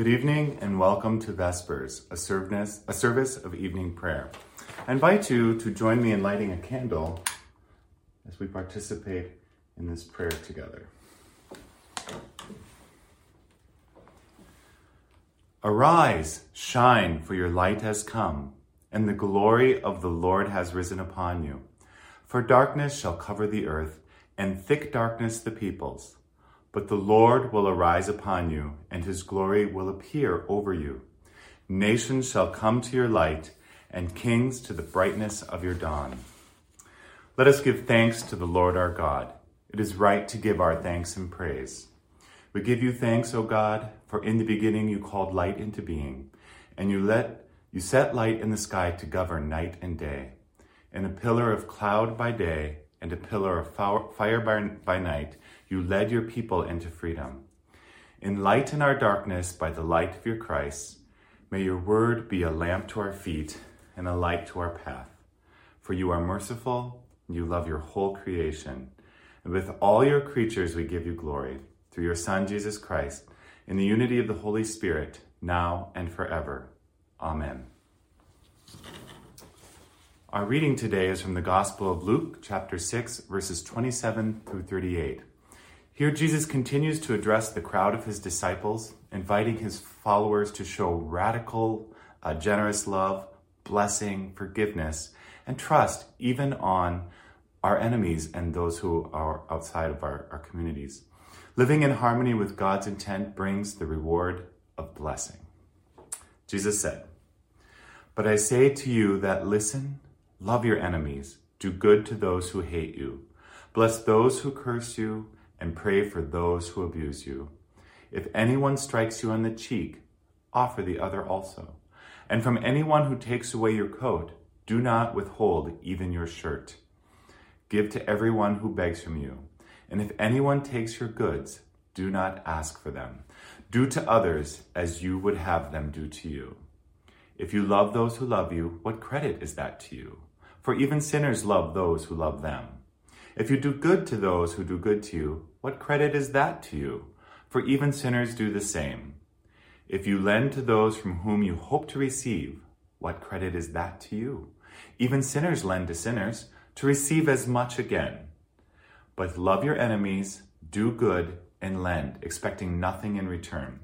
Good evening and welcome to Vespers, a service, a service of evening prayer. I invite you to join me in lighting a candle as we participate in this prayer together. Arise, shine, for your light has come, and the glory of the Lord has risen upon you. For darkness shall cover the earth, and thick darkness the peoples. But the Lord will arise upon you, and his glory will appear over you. Nations shall come to your light, and kings to the brightness of your dawn. Let us give thanks to the Lord our God. It is right to give our thanks and praise. We give you thanks, O God, for in the beginning you called light into being, and you let you set light in the sky to govern night and day. In a pillar of cloud by day and a pillar of fire by, night, you led your people into freedom. Enlighten our darkness by the light of your Christ. May your word be a lamp to our feet and a light to our path. For you are merciful, you love your whole creation. And with all your creatures, we give you glory. Through your Son, Jesus Christ, in the unity of the Holy Spirit, now and forever. Amen. Our reading today is from the Gospel of Luke, chapter 6, verses 27 through 38. Here, Jesus continues to address the crowd of his disciples, inviting his followers to show radical, uh, generous love, blessing, forgiveness, and trust even on our enemies and those who are outside of our, our communities. Living in harmony with God's intent brings the reward of blessing. Jesus said, But I say to you that listen, love your enemies, do good to those who hate you, bless those who curse you and pray for those who abuse you. If anyone strikes you on the cheek, offer the other also. And from anyone who takes away your coat, do not withhold even your shirt. Give to everyone who begs from you. And if anyone takes your goods, do not ask for them. Do to others as you would have them do to you. If you love those who love you, what credit is that to you? For even sinners love those who love them. If you do good to those who do good to you, what credit is that to you? For even sinners do the same. If you lend to those from whom you hope to receive, what credit is that to you? Even sinners lend to sinners to receive as much again. But love your enemies, do good, and lend, expecting nothing in return.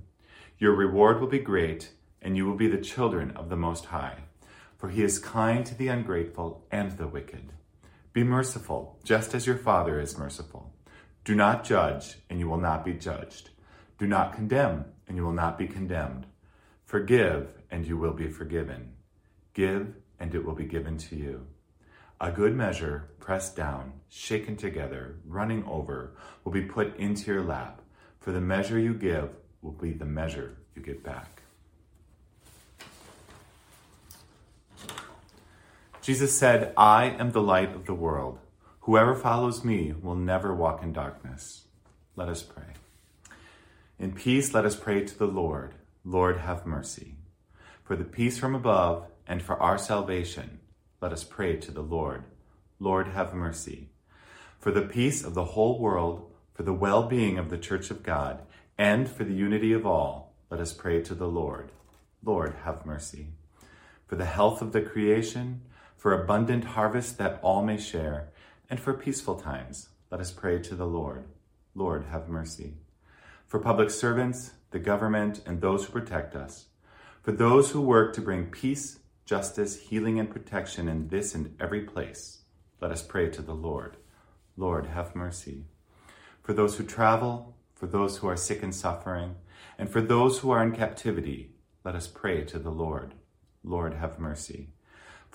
Your reward will be great, and you will be the children of the Most High. For he is kind to the ungrateful and the wicked. Be merciful, just as your Father is merciful. Do not judge, and you will not be judged. Do not condemn, and you will not be condemned. Forgive, and you will be forgiven. Give, and it will be given to you. A good measure, pressed down, shaken together, running over, will be put into your lap. For the measure you give will be the measure you get back. Jesus said, I am the light of the world. Whoever follows me will never walk in darkness. Let us pray. In peace, let us pray to the Lord. Lord, have mercy. For the peace from above and for our salvation, let us pray to the Lord. Lord, have mercy. For the peace of the whole world, for the well being of the Church of God, and for the unity of all, let us pray to the Lord. Lord, have mercy. For the health of the creation, for abundant harvest that all may share, and for peaceful times, let us pray to the Lord. Lord, have mercy. For public servants, the government, and those who protect us, for those who work to bring peace, justice, healing, and protection in this and every place, let us pray to the Lord. Lord, have mercy. For those who travel, for those who are sick and suffering, and for those who are in captivity, let us pray to the Lord. Lord, have mercy.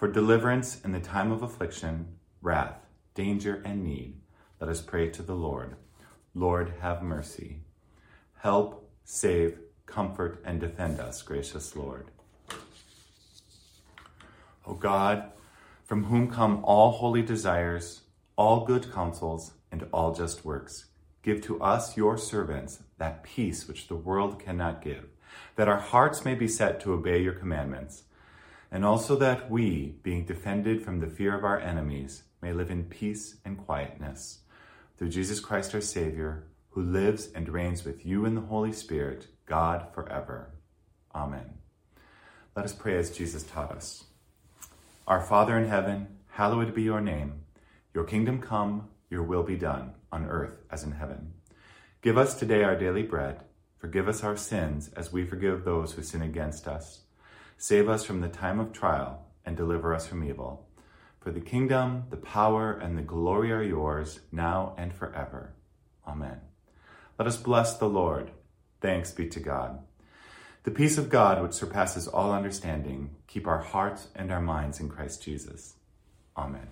For deliverance in the time of affliction, wrath, danger, and need, let us pray to the Lord. Lord, have mercy. Help, save, comfort, and defend us, gracious Lord. O God, from whom come all holy desires, all good counsels, and all just works, give to us, your servants, that peace which the world cannot give, that our hearts may be set to obey your commandments, and also that we, being defended from the fear of our enemies, may live in peace and quietness. Through Jesus Christ our Savior, who lives and reigns with you in the Holy Spirit, God forever. Amen. Let us pray as Jesus taught us. Our Father in heaven, hallowed be your name. Your kingdom come, your will be done, on earth as in heaven. Give us today our daily bread. Forgive us our sins as we forgive those who sin against us. Save us from the time of trial and deliver us from evil. For the kingdom, the power, and the glory are yours, now and forever. Amen. Let us bless the Lord. Thanks be to God. The peace of God, which surpasses all understanding, keep our hearts and our minds in Christ Jesus. Amen.